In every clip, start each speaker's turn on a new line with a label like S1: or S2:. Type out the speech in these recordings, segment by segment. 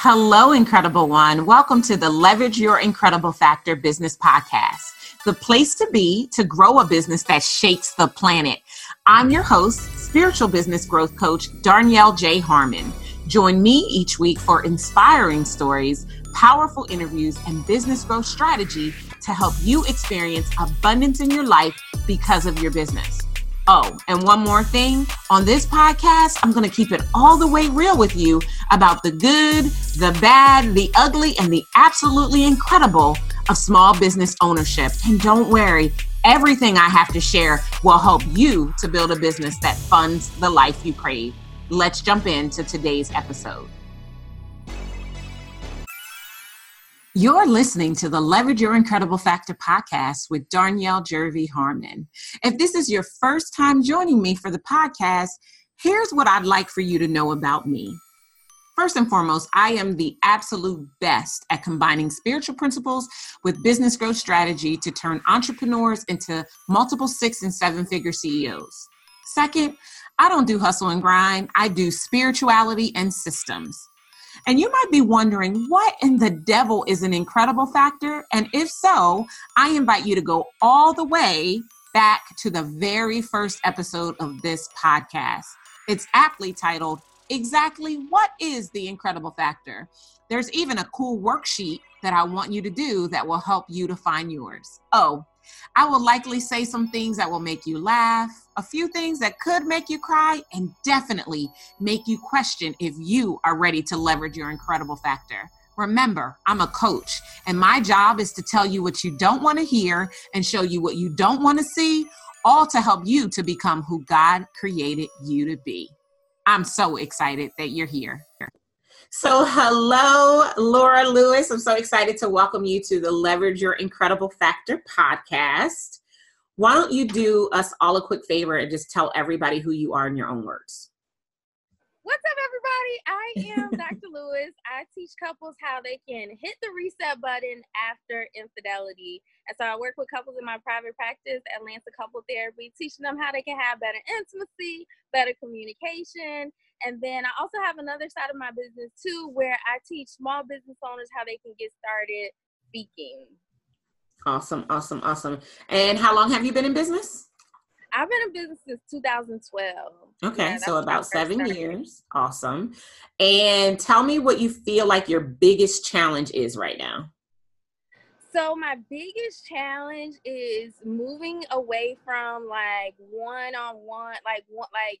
S1: Hello, Incredible One. Welcome to the Leverage Your Incredible Factor Business Podcast, the place to be to grow a business that shakes the planet. I'm your host, spiritual business growth coach, Darnyelle J. Harmon. Join me each week for inspiring stories, powerful interviews, and business growth strategy to help you experience abundance in your life because of your business. Oh, and one more thing on this podcast, I'm going to keep it all the way real with you about the good, the bad, the ugly, and the absolutely incredible of small business ownership. And don't worry, everything I have to share will help you to build a business that funds the life you crave. Let's jump into today's episode. You're listening to the Leverage Your Incredible Factor podcast with Darnyelle Jervey Harmon. If this is your first time joining me for the podcast, here's what I'd like for you to know about me. First and foremost, I am the absolute best at combining spiritual principles with business growth strategy to turn entrepreneurs into multiple six and seven figure CEOs. Second, I don't do hustle and grind, I do spirituality and systems. And you might be wondering, what in the devil is an incredible factor? And if so, I invite you to go all the way back to the very first episode of this podcast. It's aptly titled, Exactly What is the Incredible Factor? There's even a cool worksheet that I want you to do that will help you to find yours. Oh, I will likely say some things that will make you laugh, a few things that could make you cry, and definitely make you question if you are ready to leverage your incredible factor. Remember, I'm a coach, and my job is to tell you what you don't want to hear and show you what you don't want to see, all to help you to become who God created you to be. I'm so excited that you're here. So, hello, Laura Lewis. I'm so excited to welcome you to the Leverage Your Incredible Factor podcast. Why don't you do us all a quick favor and just tell everybody who you are in your own words?
S2: What's up, everybody? I am Dr. Lewis. I teach couples how they can hit the reset button after infidelity. And so I work with couples in my private practice, Atlanta Couple Therapy, teaching them how they can have better intimacy, better communication, and then I also have another side of my business too, where I teach small business owners how they can get started speaking.
S1: Awesome, awesome, awesome. And how long have you been in business?
S2: I've been in business since 2012.
S1: Okay, yeah, so about seven years. Awesome. And tell me what you feel like your biggest challenge is right now.
S2: So my biggest challenge is moving away from like one on one, like one, like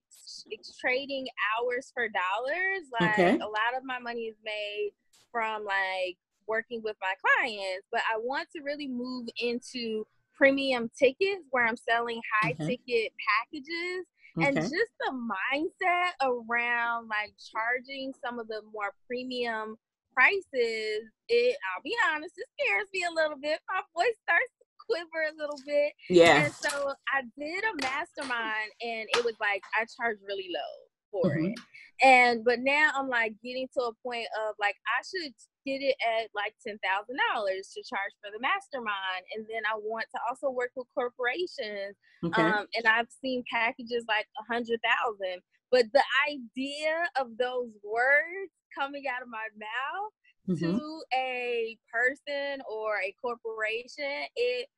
S2: trading hours for dollars. Like okay. a lot of my money is made from like working with my clients, but I want to really move into premium tickets where I'm selling high okay. ticket packages. Okay. And just the mindset around like charging some of the more premium prices, it I'll be honest, it scares me a little bit. My voice starts to quiver a little bit.
S1: Yeah.
S2: And so I did a mastermind and it was like I charged really low for mm-hmm. it. And but now I'm like getting to a point of like I should get it at like ten thousand dollars to charge for the mastermind, and then I want to also work with corporations. Okay. Um, and I've seen packages like a hundred thousand, but the idea of those words coming out of my mouth mm-hmm. to a person or a corporation, it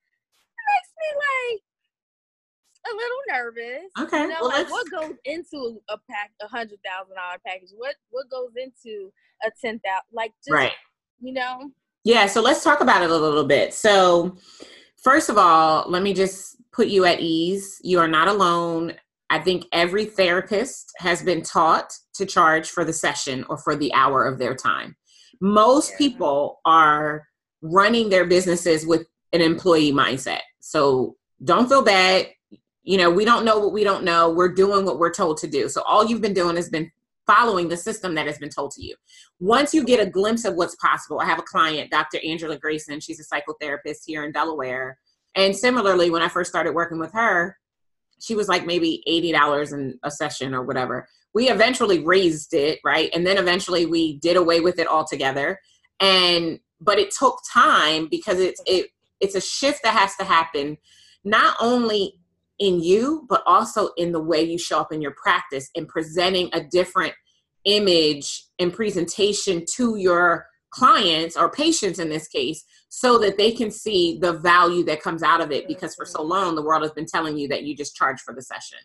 S2: makes me like a little nervous.
S1: Okay.
S2: You know, well, like what goes into a pack, a hundred thousand dollar package? What what goes into a ten thousand? Like just, right. You know.
S1: Yeah. So let's talk about it a little bit. So first of all, let me just put you at ease. You are not alone. I think every therapist has been taught to charge for the session or for the hour of their time. Most yeah. people are running their businesses with an employee mindset. So don't feel bad. You know, we don't know what we don't know. We're doing what we're told to do. So all you've been doing has been following the system that has been told to you. Once you get a glimpse of what's possible, I have a client, Dr. Angela Grayson. She's a psychotherapist here in Delaware. And similarly, when I first started working with her, she was like maybe $80 in a session or whatever. We eventually raised it, right? And then eventually we did away with it altogether. And but it took time because it's it it's a shift that has to happen not only in you but also in the way you show up in your practice and presenting a different image and presentation to your clients or patients in this case so that they can see the value that comes out of it because for so long the world has been telling you that you just charge for the session.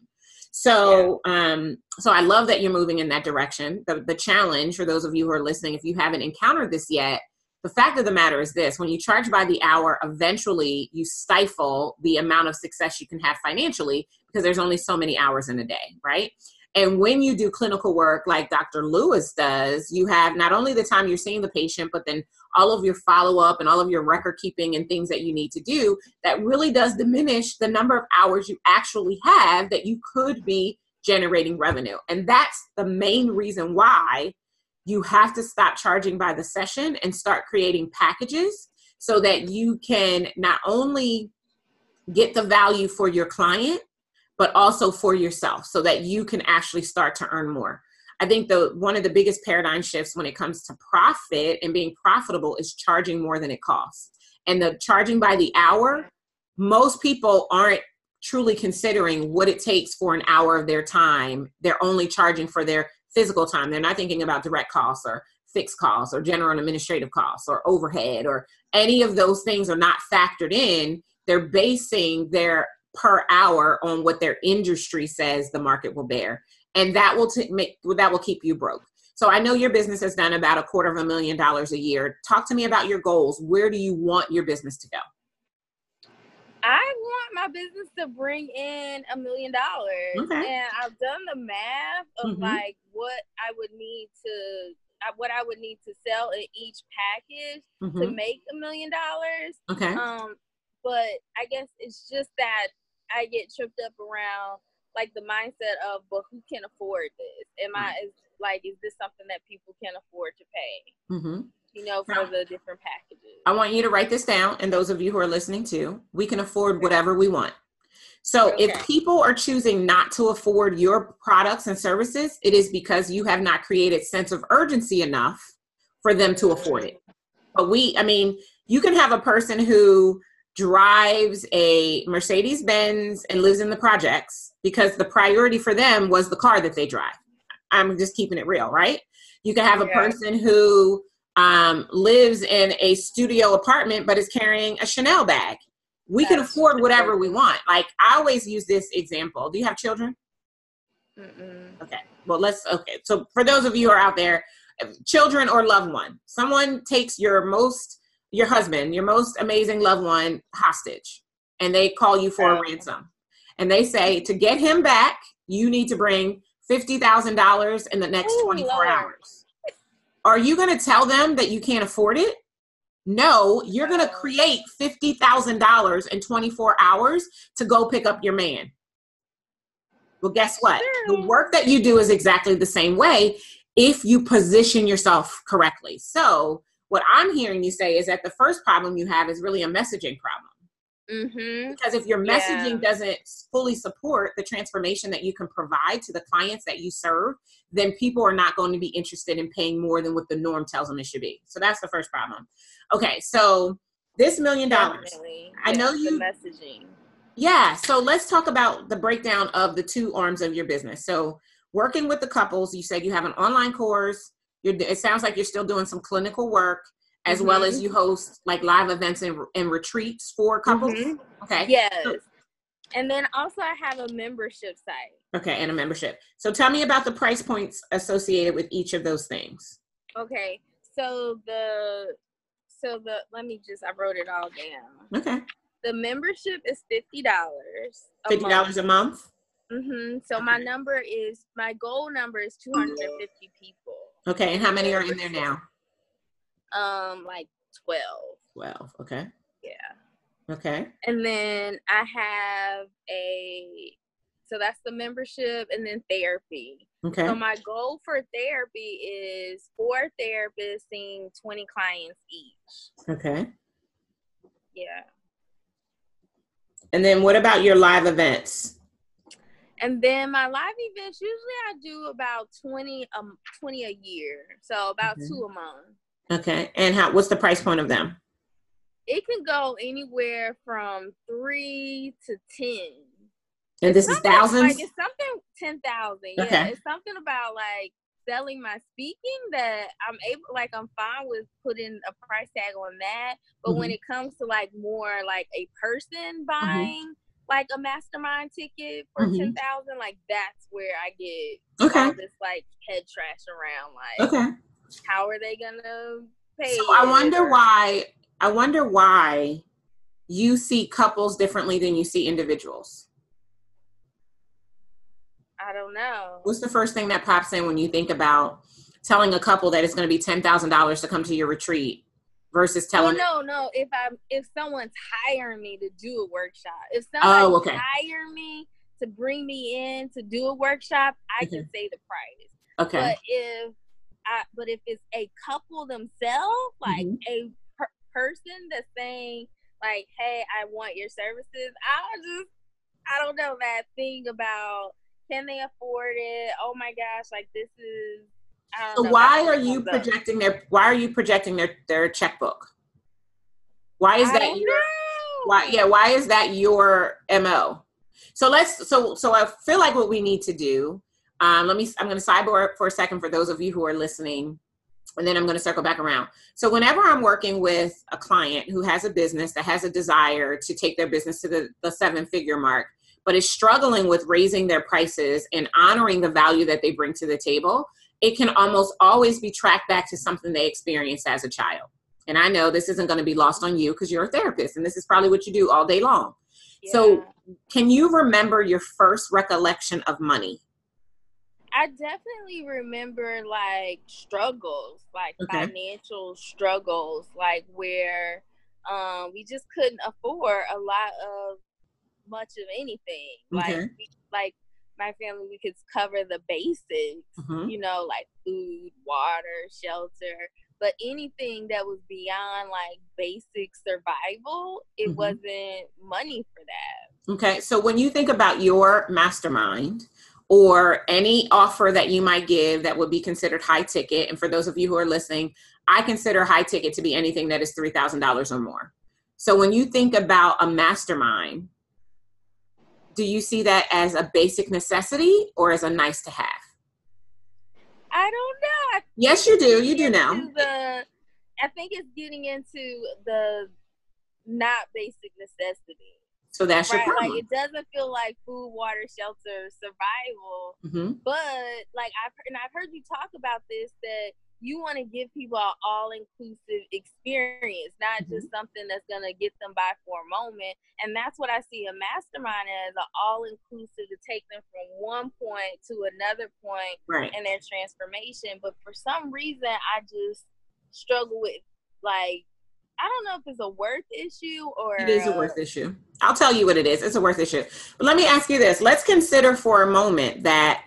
S1: So um so i love that you're moving in that direction. The, the challenge for those of you who are listening if you haven't encountered this yet the fact of the matter is this. When you charge by the hour eventually you stifle the amount of success you can have financially because there's only so many hours in a day right? And when you do clinical work like Dr. Lewis does, you have not only the time you're seeing the patient, but then all of your follow up and all of your record keeping and things that you need to do that really does diminish the number of hours you actually have that you could be generating revenue. And that's the main reason why you have to stop charging by the session and start creating packages so that you can not only get the value for your client but also for yourself so that you can actually start to earn more. I think the one of the biggest paradigm shifts when it comes to profit and being profitable is charging more than it costs. And the charging by the hour, most people aren't truly considering what it takes for an hour of their time. They're only charging for their physical time. They're not thinking about direct costs or fixed costs or general and administrative costs or overhead or any of those things are not factored in. They're basing their per hour on what their industry says the market will bear and that will t- make that will keep you broke so i know your business has done about a quarter of a million dollars a year talk to me about your goals where do you want your business to go
S2: I want my business to bring in a million dollars. Okay. And I've done the math of mm-hmm. like what I would need to what I would need to sell in each package mm-hmm. to make a million dollars.
S1: Okay.
S2: Um, but I guess it's just that I get tripped up around like the mindset of, but who can afford this? Am I is like, is this something that people can afford to pay? Mm-hmm. You know, for now, the different packages.
S1: I want you to write this down, and those of you who are listening too, we can afford whatever we want. So okay. if people are choosing not to afford your products and services, it is because you have not created sense of urgency enough for them to afford it. But we, I mean, you can have a person who drives a Mercedes Benz and lives in the projects because the priority for them was the car that they drive. I'm just keeping it real, right? You can have a yeah. person who um, lives in a studio apartment but is carrying a Chanel bag. We That's can afford whatever we want. Like I always use this example. Do you have children? Mm-mm. Okay. Well, let's. Okay. So for those of you who are out there, children or loved one, someone takes your most your husband, your most amazing loved one, hostage, and they call you for a ransom. And they say to get him back, you need to bring $50,000 in the next 24 Lord. hours. Are you going to tell them that you can't afford it? No, you're going to create $50,000 in 24 hours to go pick up your man. Well, guess what? The work that you do is exactly the same way if you position yourself correctly. So, what I'm hearing you say is that the first problem you have is really a messaging problem. Mm-hmm. Because if your messaging yeah. doesn't fully support the transformation that you can provide to the clients that you serve, then people are not going to be interested in paying more than what the norm tells them it should be. So that's the first problem. Okay, so this million dollars, I know you messaging. Yeah, so let's talk about the breakdown of the two arms of your business. So working with the couples, you said you have an online course, you're, it sounds like you're still doing some clinical work as mm-hmm. well as you host like live events and, and retreats for couples. Mm-hmm. Okay.
S2: Yes. And then also I have a membership site.
S1: Okay, and a membership. So tell me about the price points associated with each of those things.
S2: Okay. So the so the let me just I wrote it all down.
S1: Okay.
S2: The membership is fifty dollars.
S1: Fifty dollars a month.
S2: Mm-hmm. So my number is my goal number is two hundred and fifty people.
S1: Okay, and how many are in there now?
S2: Um, like twelve.
S1: Twelve. Okay.
S2: Yeah.
S1: Okay.
S2: And then I have a so that's the membership and then therapy.
S1: Okay.
S2: So my goal for therapy is four therapists seeing 20 clients each.
S1: Okay.
S2: Yeah.
S1: And then what about your live events?
S2: And then my live events, usually I do about 20 um 20 a year. So about two a month.
S1: Okay. And how what's the price point of them?
S2: It can go anywhere from three to ten.
S1: And this is thousands?
S2: Like it's something ten thousand. Yeah. Okay. It's something about like selling my speaking that I'm able like I'm fine with putting a price tag on that. But mm-hmm. when it comes to like more like a person mm-hmm. buying mm-hmm. Like a mastermind ticket for mm-hmm. ten thousand, like that's where I get okay. all this like head trash around. Like okay. how are they gonna pay?
S1: So I wonder or- why I wonder why you see couples differently than you see individuals.
S2: I don't know.
S1: What's the first thing that pops in when you think about telling a couple that it's going to be ten thousand dollars to come to your retreat versus telling?
S2: Well, no, no. If I'm if someone's hiring me to do a workshop, if someone oh, okay. hire me to bring me in to do a workshop, I can say the price. Okay. But if I, but if it's a couple themselves, like mm-hmm. a per- person that's saying like, "Hey, I want your services," I just I don't know that thing about can they afford it? Oh my gosh, like this is.
S1: So know, why are you projecting their? Why are you projecting their their checkbook? Why is that your? Why yeah? Why is that your mo? So let's so so I feel like what we need to do. Um, let me. I'm going to sidebar for a second for those of you who are listening, and then I'm going to circle back around. So whenever I'm working with a client who has a business that has a desire to take their business to the, the seven figure mark, but is struggling with raising their prices and honoring the value that they bring to the table, it can almost always be tracked back to something they experienced as a child. And I know this isn't going to be lost on you because you're a therapist and this is probably what you do all day long. Yeah. So, can you remember your first recollection of money?
S2: I definitely remember like struggles, like okay. financial struggles, like where um, we just couldn't afford a lot of much of anything. Okay. Like we, like my family, we could cover the basics, mm-hmm. you know, like food, water, shelter. But anything that was beyond like basic survival, it mm-hmm. wasn't money for that.
S1: Okay. So when you think about your mastermind, or any offer that you might give that would be considered high ticket. And for those of you who are listening, I consider high ticket to be anything that is $3,000 or more. So when you think about a mastermind, do you see that as a basic necessity or as a nice to have?
S2: I don't know. I
S1: yes, you do. You do now.
S2: The, I think it's getting into the not basic necessity.
S1: So that's right? your problem.
S2: Like it doesn't feel like food, water, shelter, survival. Mm-hmm. But like I've and I've heard you talk about this that you want to give people an all-inclusive experience not mm-hmm. just something that's going to get them by for a moment and that's what i see a mastermind as an all-inclusive to take them from one point to another point right. in their transformation but for some reason i just struggle with like I don't know if it's a worth issue or
S1: it is a worth issue. I'll tell you what it is. It's a worth issue. But let me ask you this. Let's consider for a moment that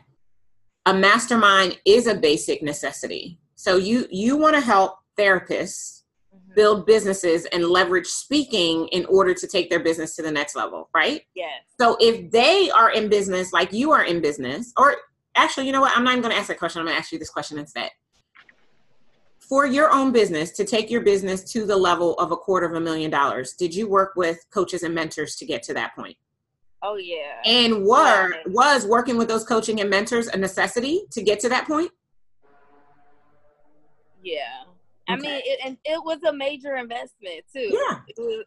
S1: a mastermind is a basic necessity. So you you want to help therapists mm-hmm. build businesses and leverage speaking in order to take their business to the next level, right?
S2: Yes.
S1: So if they are in business like you are in business, or actually, you know what? I'm not even going to ask that question. I'm going to ask you this question instead. For your own business to take your business to the level of a quarter of a million dollars, did you work with coaches and mentors to get to that point?
S2: Oh yeah.
S1: And were was working with those coaching and mentors a necessity to get to that point?
S2: Yeah. Okay. I mean, it, and it was a major investment too.
S1: Yeah.
S2: It was.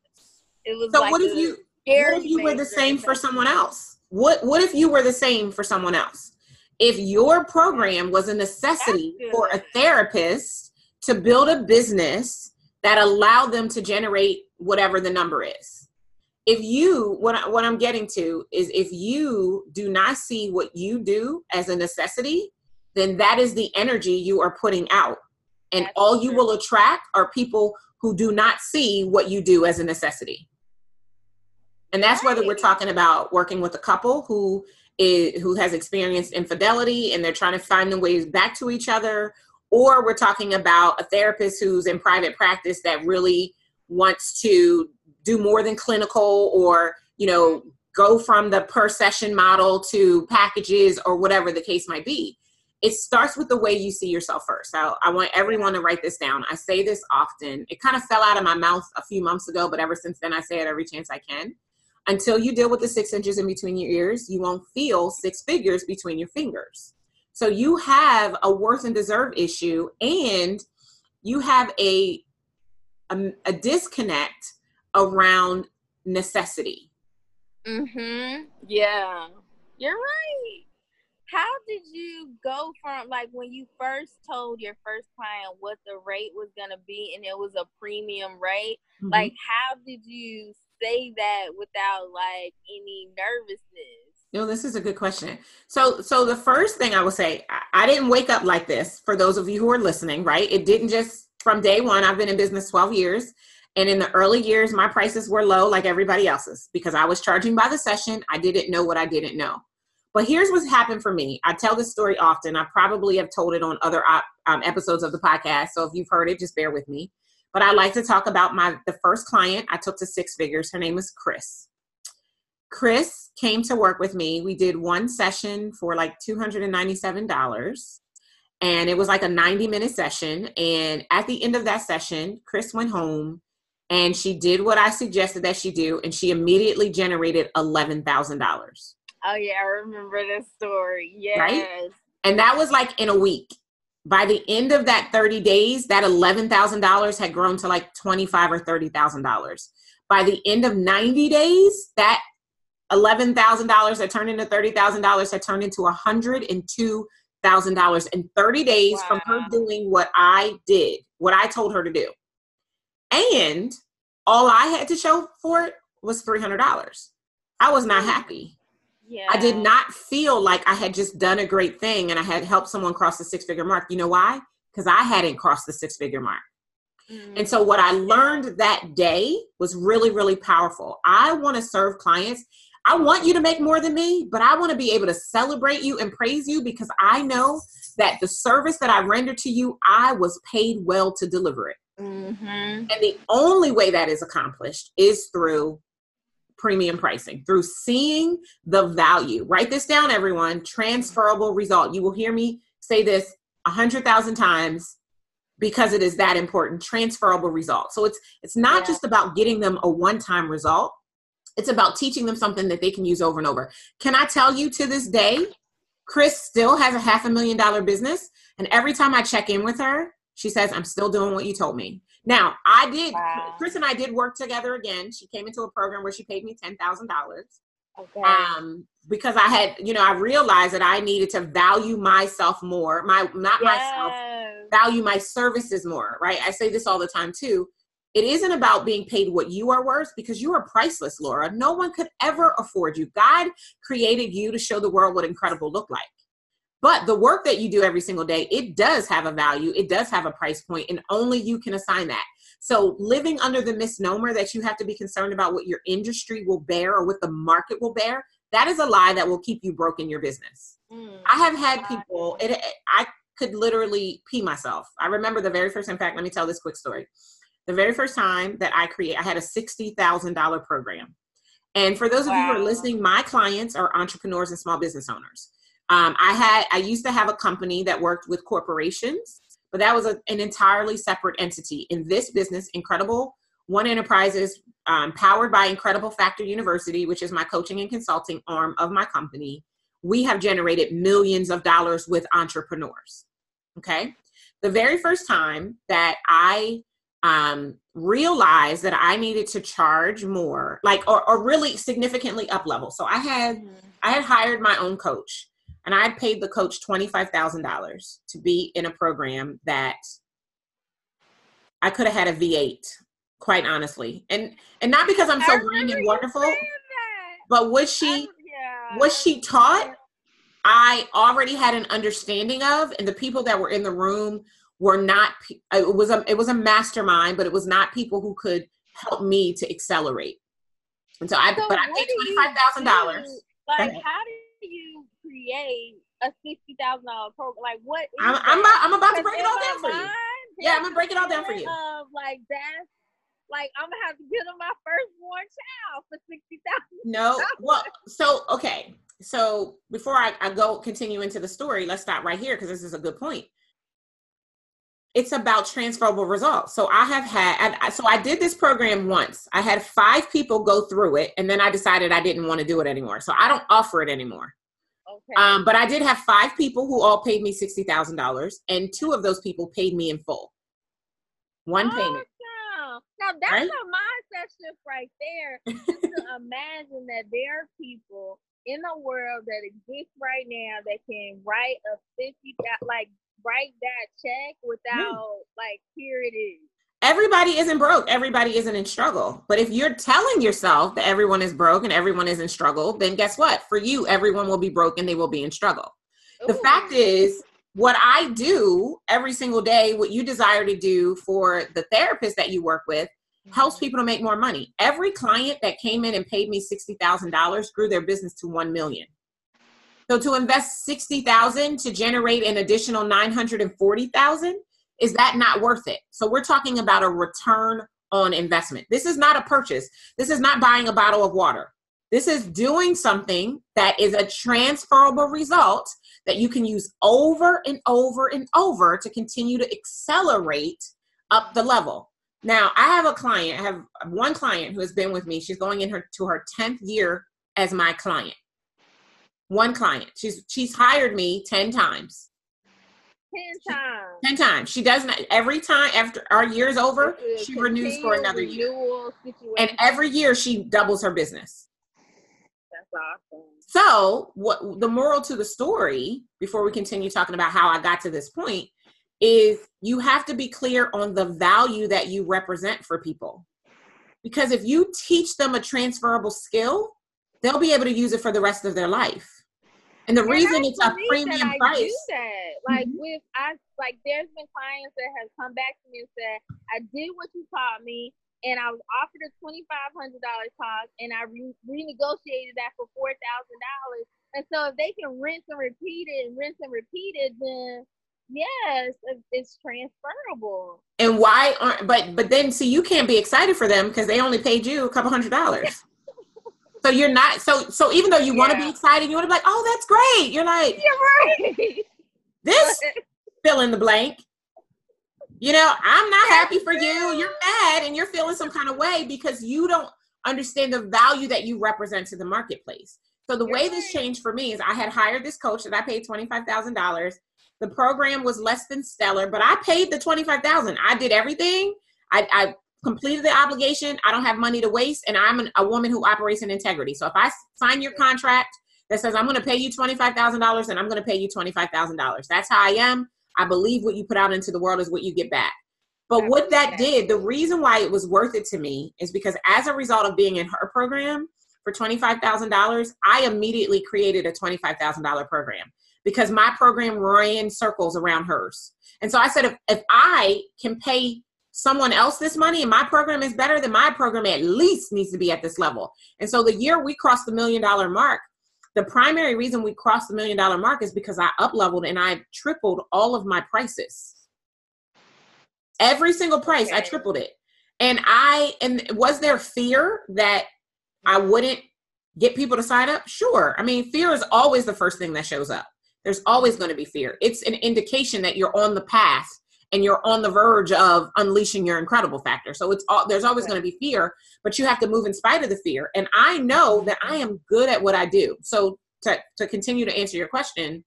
S2: It was
S1: so
S2: like
S1: what if you? What if you were the same investment. for someone else? What What if you were the same for someone else? If your program was a necessity for a therapist to build a business that allowed them to generate whatever the number is. If you, what, I, what I'm getting to is if you do not see what you do as a necessity, then that is the energy you are putting out and That's all you will attract are people who do not see what you do as a necessity. And that's right. whether we're talking about working with a couple who is who has experienced infidelity and they're trying to find the ways back to each other or we're talking about a therapist who's in private practice that really wants to do more than clinical or you know go from the per session model to packages or whatever the case might be it starts with the way you see yourself first. So I want everyone to write this down. I say this often. It kind of fell out of my mouth a few months ago, but ever since then, I say it every chance I can. Until you deal with the six inches in between your ears, you won't feel six figures between your fingers. So you have a worth and deserve issue, and you have a a, a disconnect around necessity.
S2: Mm-hmm. Yeah. You're right. How did you go from like when you first told your first client what the rate was going to be and it was a premium rate? Mm-hmm. Like how did you say that without like any nervousness?
S1: No, this is a good question. So, so the first thing I will say, I, I didn't wake up like this. For those of you who are listening, right? It didn't just from day one. I've been in business twelve years, and in the early years, my prices were low, like everybody else's, because I was charging by the session. I didn't know what I didn't know. But here's what's happened for me. I tell this story often. I probably have told it on other um, episodes of the podcast. So if you've heard it, just bear with me. But I like to talk about my the first client I took to six figures. Her name is Chris. Chris came to work with me. We did one session for like $297. And it was like a 90 minute session. And at the end of that session, Chris went home and she did what I suggested that she do. And she immediately generated $11,000.
S2: Oh yeah, I remember this story. Yes. Right?
S1: And that was like in a week. By the end of that 30 days, that $11,000 had grown to like 25 or $30,000. By the end of 90 days, that $11,000 that turned into $30,000 had turned into $102,000 in 30 days wow. from her doing what I did, what I told her to do. And all I had to show for it was $300. I was not mm. happy. Yeah. I did not feel like I had just done a great thing and I had helped someone cross the six figure mark. You know why? Because I hadn't crossed the six figure mark. Mm-hmm. And so, what I learned that day was really, really powerful. I want to serve clients. I want you to make more than me, but I want to be able to celebrate you and praise you because I know that the service that I render to you, I was paid well to deliver it. Mm-hmm. And the only way that is accomplished is through premium pricing through seeing the value. Write this down, everyone. Transferable result. You will hear me say this a hundred thousand times because it is that important. Transferable result. So it's it's not yeah. just about getting them a one-time result. It's about teaching them something that they can use over and over. Can I tell you to this day, Chris still has a half a million dollar business, and every time I check in with her, she says, "I'm still doing what you told me." Now, I did, wow. Chris and I did work together again. She came into a program where she paid me $10,000. Okay. Um, because I had, you know, I realized that I needed to value myself more, my, not yes. myself, value my services more, right? I say this all the time too. It isn't about being paid what you are worth because you are priceless, Laura. No one could ever afford you. God created you to show the world what incredible look like. But the work that you do every single day, it does have a value, it does have a price point, and only you can assign that. So, living under the misnomer that you have to be concerned about what your industry will bear or what the market will bear, that is a lie that will keep you broke in your business. Mm, I have had people, it, I could literally pee myself. I remember the very first, in fact, let me tell this quick story. The very first time that I create, I had a $60,000 program. And for those of you who are listening, my clients are entrepreneurs and small business owners. Um, I had I used to have a company that worked with corporations, but that was a, an entirely separate entity. In this business, Incredible One Enterprises, um, powered by Incredible Factor University, which is my coaching and consulting arm of my company, we have generated millions of dollars with entrepreneurs. Okay, the very first time that I um, realized that I needed to charge more, like or, or really significantly up level. So I had mm-hmm. I had hired my own coach and I paid the coach $25,000 to be in a program that I could have had a V8, quite honestly. And and not because I'm so green and wonderful, but what she yeah. what she taught, I already had an understanding of, and the people that were in the room were not it was a it was a mastermind, but it was not people who could help me to accelerate. And so I so but I paid twenty five thousand dollars.
S2: Like how do you create a sixty thousand dollar program? Like what?
S1: I'm I'm about, I'm about to break it all down for you. Yeah, I'm gonna break it all down for you.
S2: Of like that's like I'm gonna have to give them my firstborn child for sixty thousand.
S1: No, well, so okay, so before I, I go continue into the story, let's stop right here because this is a good point. It's about transferable results. So I have had, I, so I did this program once. I had five people go through it, and then I decided I didn't want to do it anymore. So I don't offer it anymore.
S2: Okay.
S1: Um, but I did have five people who all paid me sixty thousand dollars, and two of those people paid me in full. One payment.
S2: Awesome. Now that's
S1: Right?
S2: a mindset shift right there. Just to imagine that there are people in the world that exist right now that can write a fifty like write that check without like here it is.
S1: Everybody isn't broke. Everybody isn't in struggle. But if you're telling yourself that everyone is broke and everyone is in struggle, then guess what? For you, everyone will be broke and they will be in struggle. The fact is, what I do every single day, what you desire to do for the therapist that you work with, helps
S2: Mhm.
S1: people to make more money. Every client that came in and paid me $60,000 grew their business to 1 million. So to invest 60,000 to generate an additional 940,000, is that not worth it? So we're talking about a return on investment. This is not a purchase. This is not buying a bottle of water. This is doing something that is a transferable result that you can use over and over and over to continue to accelerate up the level. Now, I have a client, I have one client who has been with me. She's going in her to her 10th year as my client. One client. She's she's hired me 10 times.
S2: Ten times.
S1: 10 times. She does not every time after our year is over,
S2: It's
S1: she renews for another year.
S2: situation.
S1: And every year she doubles her business.
S2: That's awesome.
S1: So, what the moral to the story before we continue talking about how I got to this point is you have to be clear on the value that you represent for people. Because if you teach them a transferable skill, they'll be able to use it for the rest of their life. And the
S2: And
S1: reason it's a premium price.
S2: Do that. Like
S1: Mhm.
S2: with I like there's been clients that have come back to me and said, I did what you taught me and I was offered a twenty five hundred dollar talk and I re- renegotiated that for four thousand dollars. And so if they can rinse and repeat it and rinse and repeat it, then yes, it's transferable.
S1: And why aren't but but then see you can't be excited for them because they only paid you a couple hundred dollars. So you're not so so even though you want to be excited, you want to be like, oh, that's great. You're like,
S2: You're right.
S1: this fill in the blank. You know, I'm not happy for you. You're mad and you're feeling some kind of way because you don't understand the value that you represent to the marketplace. So the
S2: You're
S1: way this changed for me is I had hired this coach that I paid $25,000. The program was less than stellar, but I paid the 25,000. I did everything. I, I completed the obligation. I don't have money to waste and I'm an, a woman who operates in integrity. So if I sign your contract that says I'm going to pay you $25,000 and I'm going to pay you $25,000. That's how I am. I believe what you put out into the world is what you get back. But what that did, the reason why it was worth it to me is because as a result of being in her program for $25,000, I immediately created a $25,000 program because my program ran circles around hers. And so I said, if, if I can pay someone else this money and my program is better, then my program at least needs to be at this level. And so the year we crossed the million dollar mark, the primary reason we crossed the million dollar mark is because I up leveled and I tripled all of my prices. Every single price, I tripled it. And I, and was there fear that I wouldn't get people to sign up? Sure. I mean, fear is always the first thing that shows up. There's always going to be fear. It's an indication that you're on the path and you're on the verge of unleashing your incredible factor. So it's all there's always going to be fear, but you have to move in spite of the fear. And I know that I am good at what I do. So to, to continue to answer your question,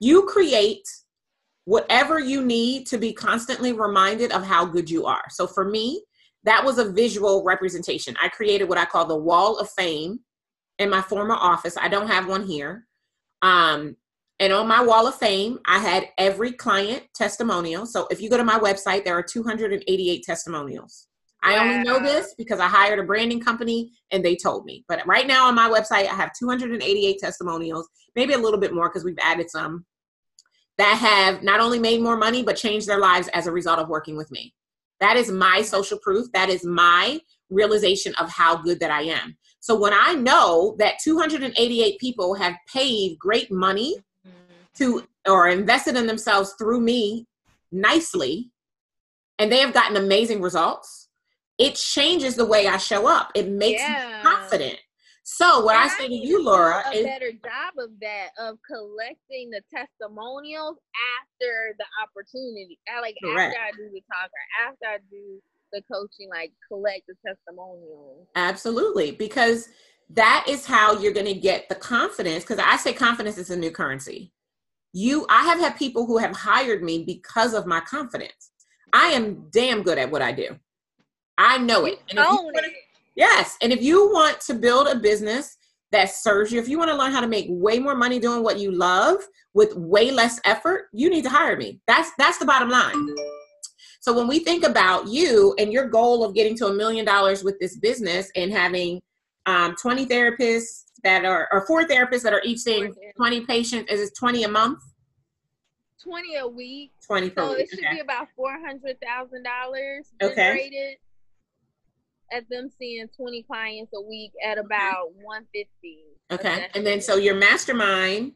S1: you create whatever you need to be constantly reminded of how good you are. So for me, that was a visual representation. I created what I call the wall of fame in my former office. I don't have one here. Um, and on my wall of fame, I had every client testimonial. So if you go to my website, there are 288 testimonials. I only know this because I hired a branding company and they told me. But right now on my website, I have 288 testimonials, maybe a little bit more because we've added some that have not only made more money, but changed their lives as a result of working with me. That is my social proof. That is my realization of how good that I am. So when I know that 288 people have paid great money to or invested in themselves through me nicely and they have gotten amazing results it changes the way i show up it makes
S2: Yeah.
S1: me confident so what i say to you laura
S2: a
S1: is
S2: better job of that of collecting the testimonials after the opportunity. I like
S1: Correct.
S2: after I do the talk or after I do the coaching, like collect the testimonials.
S1: absolutely because that is how you're going to get the confidence because i say confidence is a new currency you i have had people who have hired me because of my confidence. I am damn good at what i do. I know it, and
S2: it.
S1: yes. And if you want to build a business that serves you if you want to learn how to make way more money doing what you love with way less effort you need to hire me. That's that's the bottom line. So when we think about you and your goal of getting to a million dollars with this business and having um, 20 therapists that are or four therapists that are each seeing 20 patients is it 20 a month
S2: 20 a week
S1: 20 per
S2: so
S1: week
S2: it should
S1: okay.
S2: be about $400000
S1: Okay.
S2: generated at them seeing 20 clients a week at about 150 a
S1: okay and then so your mastermind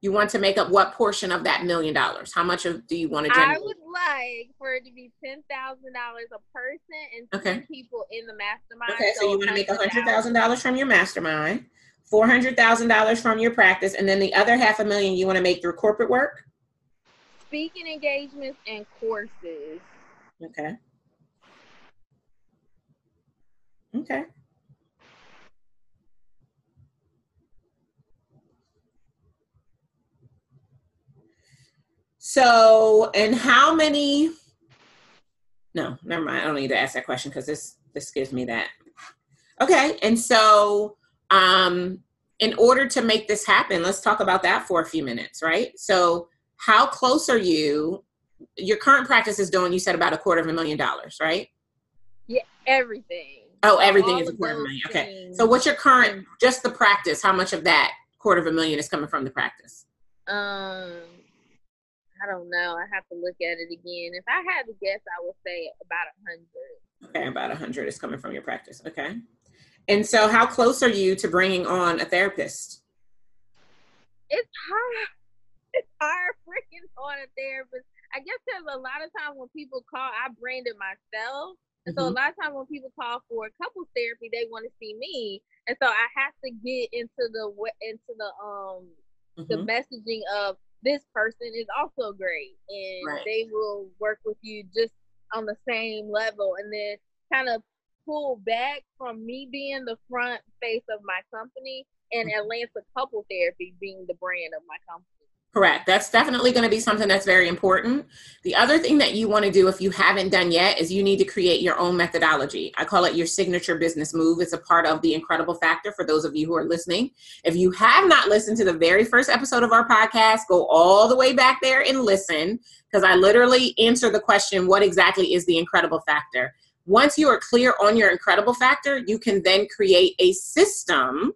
S1: you want to make up what portion of that million dollars how much of do you want to generate?
S2: I would like for it to be ten thousand dollars a person and
S1: Okay.
S2: people in the mastermind.
S1: okay so you want to make a
S2: $100,000.
S1: thousand dollars from your mastermind four hundred thousand dollars from your practice and then the other half a million you want to make through corporate work
S2: speaking engagements and courses.
S1: Okay. Okay. So, and how many? No, never mind. I don't need to ask that question because this this gives me that. Okay, and so, um, in order to make this happen, let's talk about that for a few minutes, right? So, how close are you? Your current practice is doing. You said about a quarter of a million dollars, right?
S2: Yeah, everything.
S1: Oh, everything
S2: All
S1: is a quarter of a million. Okay.
S2: things.
S1: So, what's your current? Just the practice. How much of that quarter of a million is coming from the practice?
S2: Um, I don't know. I have to look at it again. If I had to guess, I would say about a hundred.
S1: Okay, about a hundred is coming from your practice. Okay. And so, how close are you to bringing on a therapist?
S2: It's hard. It's hard freaking on a therapist. I guess because a lot of times when people call, I branded myself. And so a
S1: Mhm.
S2: lot of times when people call for a couples therapy, they want to see me, and so I have to get into the into the um the
S1: Mhm.
S2: messaging of this person is also great, and
S1: Right.
S2: they will work with you just on the same level, and then kind of pull back from me being the front face of my company and
S1: Mhm.
S2: Atlanta Couple Therapy being the brand of my company.
S1: Correct. That's definitely going to be something that's very important. The other thing that you want to do, if you haven't done yet, is you need to create your own methodology. I call it your signature business move. It's a part of the incredible factor for those of you who are listening. If you have not listened to the very first episode of our podcast, go all the way back there and listen because I literally answer the question what exactly is the incredible factor? Once you are clear on your incredible factor, you can then create a system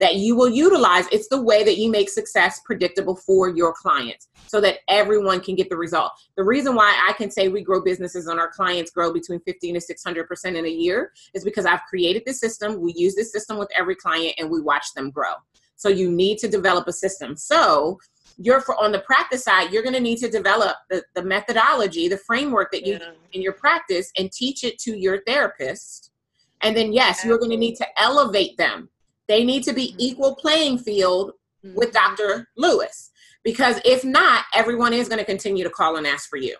S1: that you will utilize. It's the way that you make success predictable for your clients so that everyone can get the result. The reason why I can say we grow businesses and our clients grow between 15 to 600% in a year is because I've created this system. We use this system with every client and we watch them grow. So you need to develop a system. So you're for on the practice side, you're going to need to develop the, the methodology, the framework that you in your practice and teach it to your therapist. And then, yes, you're going to need to elevate them. They need to be
S2: Mhm.
S1: equal playing field with
S2: Mhm.
S1: Dr. Lewis. Because if not, everyone is going to continue to call and ask for you.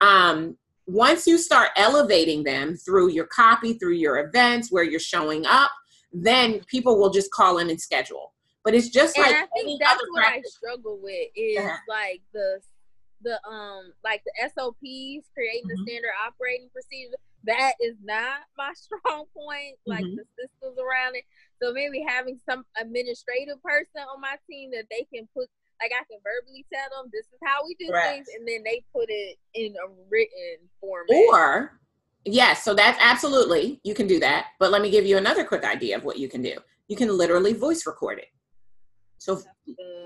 S1: Um, once you start elevating them through your copy, through your events, where you're showing up, then people will just call in and schedule. But it's just
S2: and
S1: like
S2: I think that's what I struggle with is
S1: Uh-huh.
S2: like the the um like the SOPs, creating
S1: Mhm.
S2: the standard operating procedure. That is not my strong point. Like
S1: Mhm.
S2: the systems around it. So maybe having some administrative person on my team that they can put like I can verbally tell them this is how we do things, and then they put it in a written format.
S1: Or, yes, so that's absolutely, you can do that. But let me give you another quick idea of what you can do. You can literally voice record it. So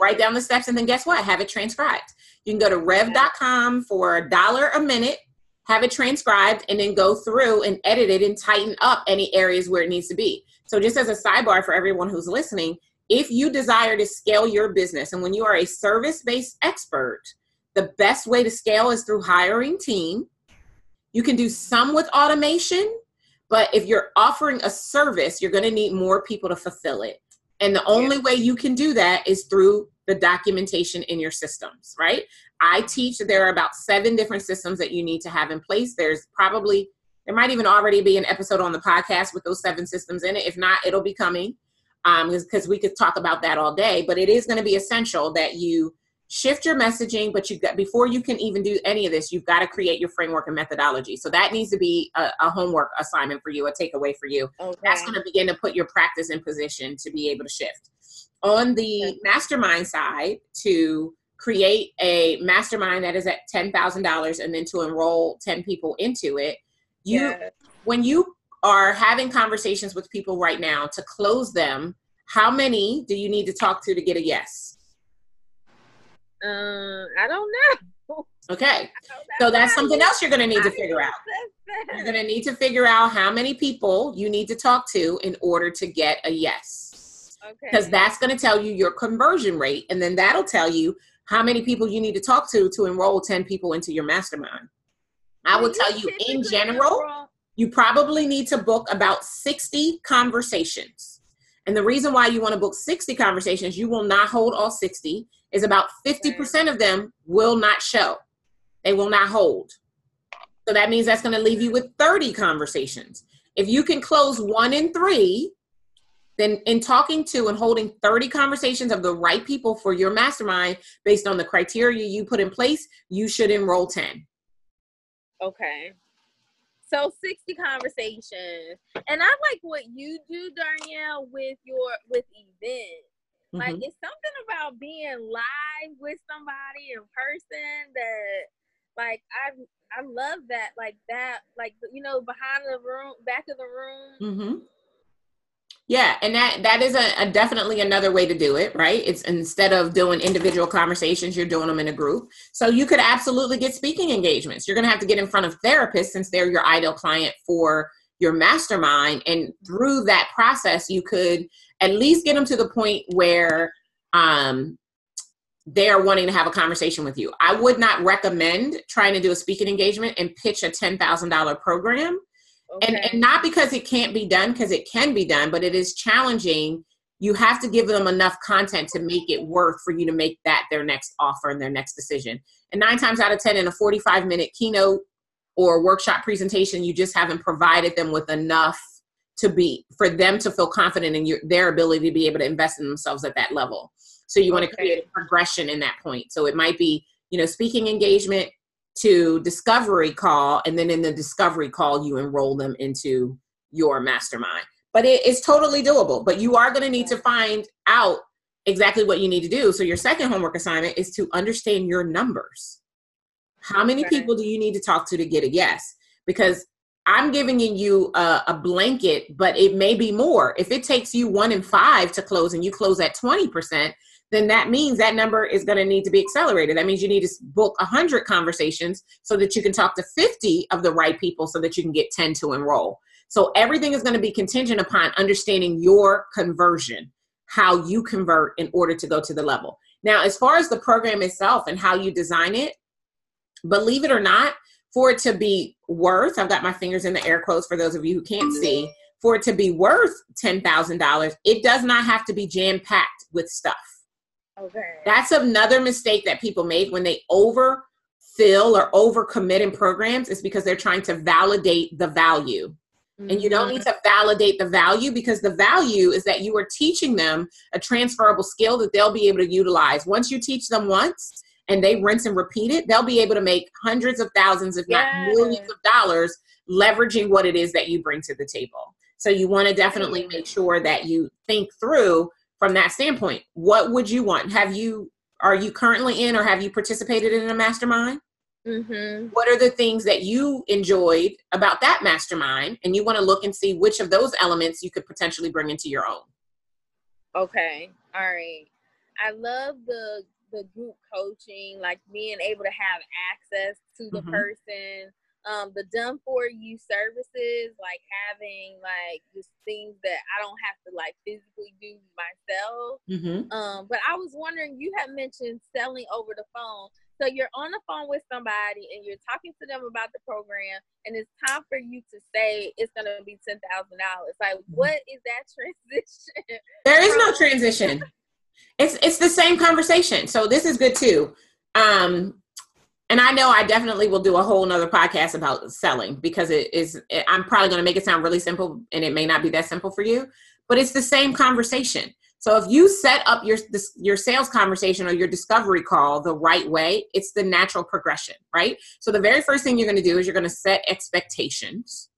S1: write down the steps and then guess what? Have it transcribed. You can go to rev.com for a dollar a minute, have it transcribed, and then go through and edit it and tighten up any areas where it needs to be. So, just as a sidebar for everyone who's listening, if you desire to scale your business and when you are a service based expert, the best way to scale is through hiring team. You can do some with automation, but if you're offering a service, you're going to need more people to fulfill it. And the only way you can do that is through the documentation in your systems, right? I teach that there are about seven different systems that you need to have in place. There's probably, there might even already be an episode on the podcast with those seven systems in it. If not, it'll be coming. because um, we could talk about that all day. But it is going to be essential that you shift your messaging. But you've got before you can even do any of this, you've got to create your framework and methodology. So that needs to be a, a homework assignment for you, a takeaway for you. Okay. That's going to begin to put your practice in position to be able to shift. On the okay. mastermind side, to create a mastermind that is at $10,000 and then to enroll 10 people into it, you yeah. when you are having conversations with people right now to close them, how many do you need to talk to to get a yes?
S2: Uh, I don't know.
S1: Okay. So that's something else you're going to need to figure out. You're going to need to figure out how many people you need to talk to in order to get a yes. Okay. Because that's going to tell you your conversion rate. And then that'll tell you how many people you need to talk to to enroll 10 people into your mastermind. I will tell you in general, you probably need to book about 60 conversations. And the reason why you want to book 60 conversations, you will not hold all 60, is about 50% of them will not show. They will not hold. So that means that's going to leave you with 30 conversations. If you can close one in three, then in talking to and holding 30 conversations of the right people for your mastermind based on the criteria you put in place, you should enroll 10.
S2: Okay. So 60 conversations. And I like what you do, Darnyelle, with your with events. Mm-hmm. Like it's something about being live with somebody in person that like I I love that like that like you know behind the room back of the room
S1: mm-hmm. Yeah, and that that is a, a, definitely another way to do it, right? It's instead of doing individual conversations, you're doing them in a group. So you could absolutely get speaking engagements. You're going to have to get in front of therapists since they're your ideal client for your mastermind, and through that process, you could at least get them to the point where um, they are wanting to have a conversation with you. I would not recommend trying to do a speaking engagement and pitch a ten thousand dollar program Okay. And, and not because it can't be done, because it can be done, but it is challenging. You have to give them enough content to make it worth for you to make that their next offer and their next decision. And nine times out of 10, in a 45 minute keynote or workshop presentation, you just haven't provided them with enough to be for them to feel confident in your, their ability to be able to invest in themselves at that level. So you want to create a progression in that point. So it might be, you know, speaking engagement, to discovery call and then in the discovery call you enroll them into your mastermind. But it, it's totally doable but you are going to need to find out exactly what you need to do. So your second homework assignment is to understand your numbers. How many people do you need to talk to to get a yes? Because i'm giving you a, a blanket but it may be more if it takes you one in five to close and you close at 20% then that means that number is going to need to be accelerated. That means you need to book 100 conversations so that you can talk to 50 of the right people so that you can get 10 to enroll. So everything is going to be contingent upon understanding your conversion, how you convert in order to go to the level. Now, as far as the program itself and how you design it, believe it or not, for it to be worth, I've got my fingers in the air quotes for those of you who can't see, for it to be worth $10,000, it does not have to be jam packed with stuff. Okay. That's another mistake that people make when they overfill or overcommit in programs is because they're trying to validate the value. Mm-hmm. And you don't need mm-hmm. to validate the value because the value is that you are teaching them a transferable skill that they'll be able to utilize. Once you teach them once and they rinse and repeat it, they'll be able to make hundreds of thousands, if yes. not millions of dollars, leveraging what it is that you bring to the table. So you want to definitely make sure that you think through from that standpoint what would you want have you are you currently in or have you participated in a mastermind mm-hmm. what are the things that you enjoyed about that mastermind and you want to look and see which of those elements you could potentially bring into your own
S2: okay all right i love the the group coaching like being able to have access to the mm-hmm. person um, the done for you services, like having like just things that I don't have to like physically do myself. Mm-hmm. Um, but I was wondering, you had mentioned selling over the phone. So you're on the phone with somebody and you're talking to them about the program, and it's time for you to say it's going to be ten thousand dollars. Like, mm-hmm. what is that transition?
S1: There is no transition. It's it's the same conversation. So this is good too. Um, and I know I definitely will do a whole nother podcast about selling because it is, I'm probably going to make it sound really simple and it may not be that simple for you. but it's the same conversation. So if you set up your this, your sales conversation or your discovery call the right way, it's the natural progression, right? So the very first thing you're going to do is you're going to set expectations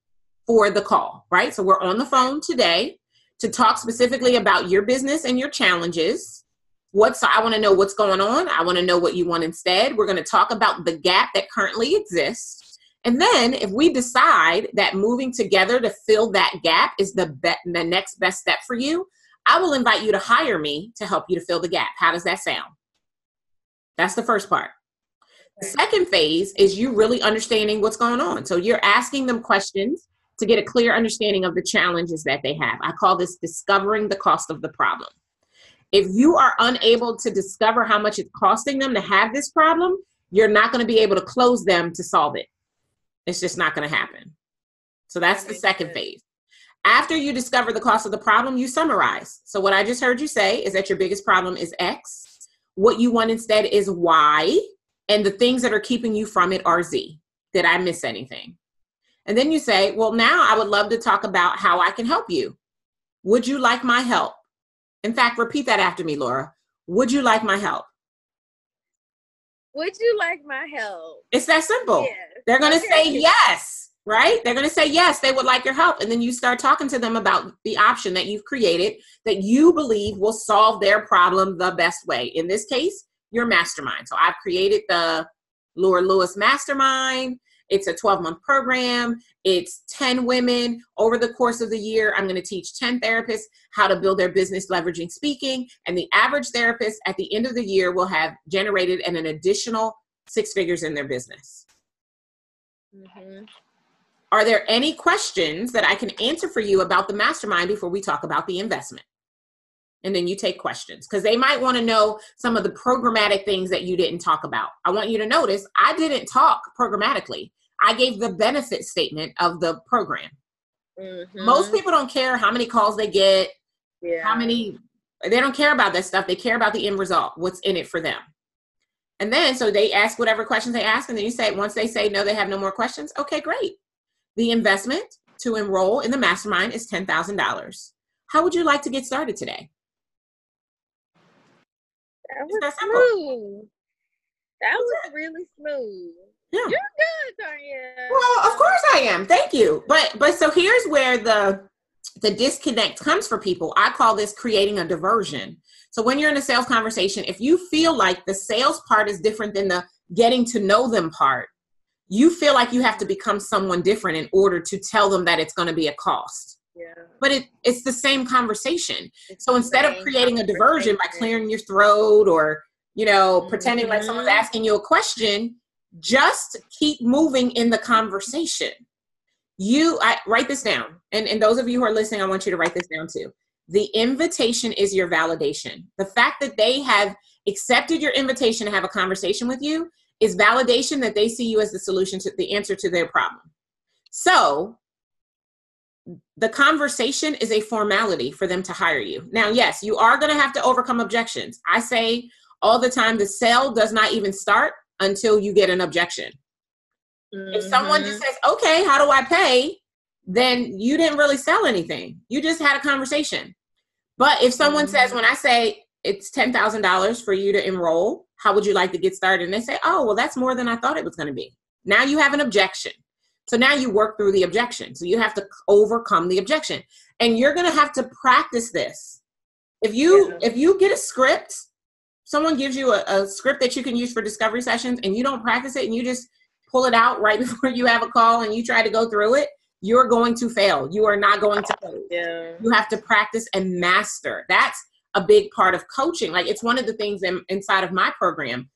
S1: for the call, right? So we're on the phone today to talk specifically about your business and your challenges. What's I want to know what's going on. I want to know what you want instead. We're going to talk about the gap that currently exists. And then if we decide that moving together to fill that gap is the be- the next best step for you, I will invite you to hire me to help you to fill the gap. How does that sound? That's the first part. The second phase is you really understanding what's going on. So you're asking them questions to get a clear understanding of the challenges that they have. I call this discovering the cost of the problem. If you are unable to discover how much it's costing them to have this problem, you're not going to be able to close them to solve it. It's just not going to happen. So that's the second phase. After you discover the cost of the problem, you summarize. So, what I just heard you say is that your biggest problem is X. What you want instead is Y. And the things that are keeping you from it are Z. Did I miss anything? And then you say, Well, now I would love to talk about how I can help you. Would you like my help? In fact, repeat that after me, Laura. Would you like my help?
S2: Would you like my help?
S1: It's that simple. Yes. They're going to okay. say yes, right? They're going to say yes, they would like your help. And then you start talking to them about the option that you've created that you believe will solve their problem the best way. In this case, your mastermind. So I've created the Laura Lewis Mastermind. It's a 12 month program. It's 10 women over the course of the year. I'm going to teach 10 therapists how to build their business leveraging speaking. And the average therapist at the end of the year will have generated an, an additional six figures in their business. Mm-hmm. Are there any questions that I can answer for you about the mastermind before we talk about the investment? And then you take questions because they might want to know some of the programmatic things that you didn't talk about. I want you to notice I didn't talk programmatically. I gave the benefit statement of the program. Mm-hmm. Most people don't care how many calls they get, yeah. how many, they don't care about that stuff. They care about the end result, what's in it for them. And then, so they ask whatever questions they ask, and then you say, once they say no, they have no more questions, okay, great. The investment to enroll in the mastermind is $10,000. How would you like to get started today?
S2: That was that smooth. That was really smooth. Yeah. You're good, Tanya.
S1: Well, of course I am. Thank you. But but so here's where the the disconnect comes for people. I call this creating a diversion. So when you're in a sales conversation, if you feel like the sales part is different than the getting to know them part, you feel like you have to become someone different in order to tell them that it's going to be a cost. Yeah. But it, it's the same conversation. It's so instead of creating a diversion by clearing your throat or, you know, mm-hmm. pretending like someone's asking you a question, just keep moving in the conversation. You I write this down. And, and those of you who are listening, I want you to write this down too. The invitation is your validation. The fact that they have accepted your invitation to have a conversation with you is validation that they see you as the solution to the answer to their problem. So the conversation is a formality for them to hire you. Now, yes, you are going to have to overcome objections. I say all the time the sale does not even start until you get an objection. Mm-hmm. If someone just mm-hmm. says, okay, how do I pay? Then you didn't really sell anything. You just had a conversation. But if someone mm-hmm. says, when I say it's $10,000 for you to enroll, how would you like to get started? And they say, oh, well, that's more than I thought it was going to be. Now you have an objection. So now you work through the objection. So you have to overcome the objection. And you're going to have to practice this. If you yeah. if you get a script, someone gives you a, a script that you can use for discovery sessions and you don't practice it and you just pull it out right before you have a call and you try to go through it, you're going to fail. You are not going to fail. Yeah. You have to practice and master. That's a big part of coaching. Like it's one of the things in, inside of my program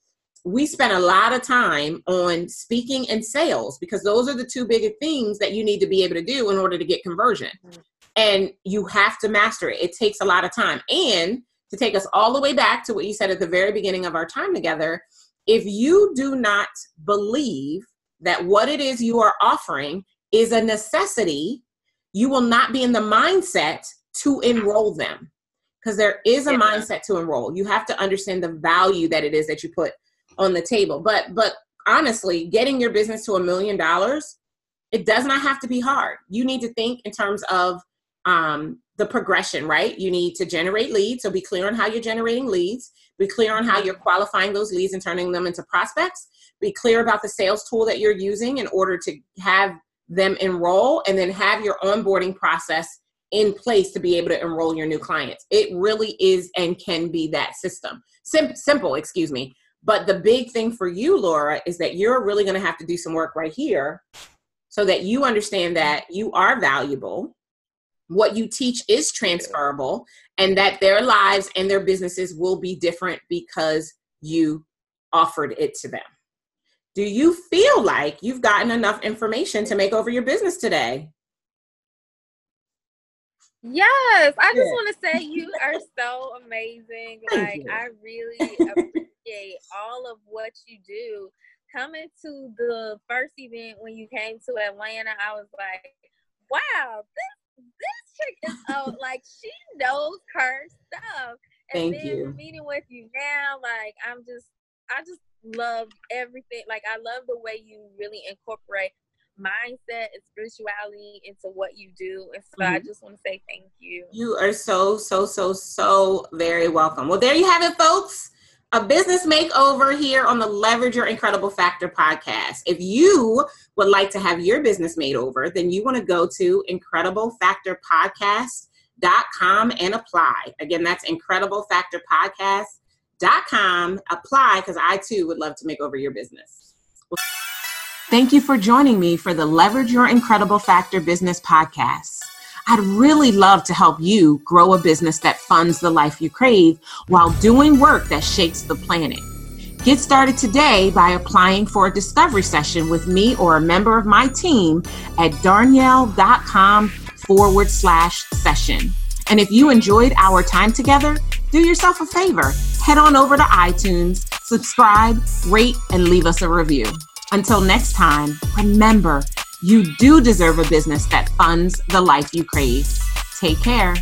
S1: we spend a lot of time on speaking and sales because those are the two big things that you need to be able to do in order to get conversion. Mm-hmm. And you have to master it. It takes a lot of time. And to take us all the way back to what you said at the very beginning of our time together, if you do not believe that what it is you are offering is a necessity, you will not be in the mindset to enroll them because there is a mindset to enroll. You have to understand the value that it is that you put on the table. But but honestly, getting your business to a million dollars, it does not have to be hard. You need to think in terms of um, the progression, right? You need to generate leads. So be clear on how you're generating leads. Be clear on how you're qualifying those leads and turning them into prospects. Be clear about the sales tool that you're using in order to have them enroll and then have your onboarding process in place to be able to enroll your new clients. It really is and can be that system. Sim- simple, excuse me. But the big thing for you, Laura, is that you're really going to have to do some work right here so that you understand that you are valuable what you teach is transferable and that their lives and their businesses will be different because you offered it to them. Do you feel like you've gotten enough information to make over your business today?
S2: Yes, I just want to say you are so amazing. Thank like you. I really appreciate all of what you do. Coming to the first event when you came to Atlanta, I was like, wow, this this chick is oh like she knows her stuff. And
S1: Thank
S2: then
S1: you.
S2: meeting with you now, like I'm just I just love everything. Like I love the way you really incorporate mindset and spirituality into what you do. And so mm-hmm. I just want to say thank you.
S1: You are so, so, so, so very welcome. Well, there you have it, folks a business makeover here on the Leverage Your Incredible Factor podcast. If you would like to have your business made over, then you want to go to incrediblefactorpodcast.com and apply. Again, that's incrediblefactorpodcast.com. Apply because I too would love to make over your business. Thank you for joining me for the Leverage Your Incredible Factor Business podcast. I'd really love to help you grow a business that funds the life you crave while doing work that shakes the planet. Get started today by applying for a discovery session with me or a member of my team at darnyelle.com forward slash session. And if you enjoyed our time together, do yourself a favor. Head on over to iTunes, subscribe, rate, and leave us a review. Until next time, remember, you do deserve a business that funds the life you crave. Take care.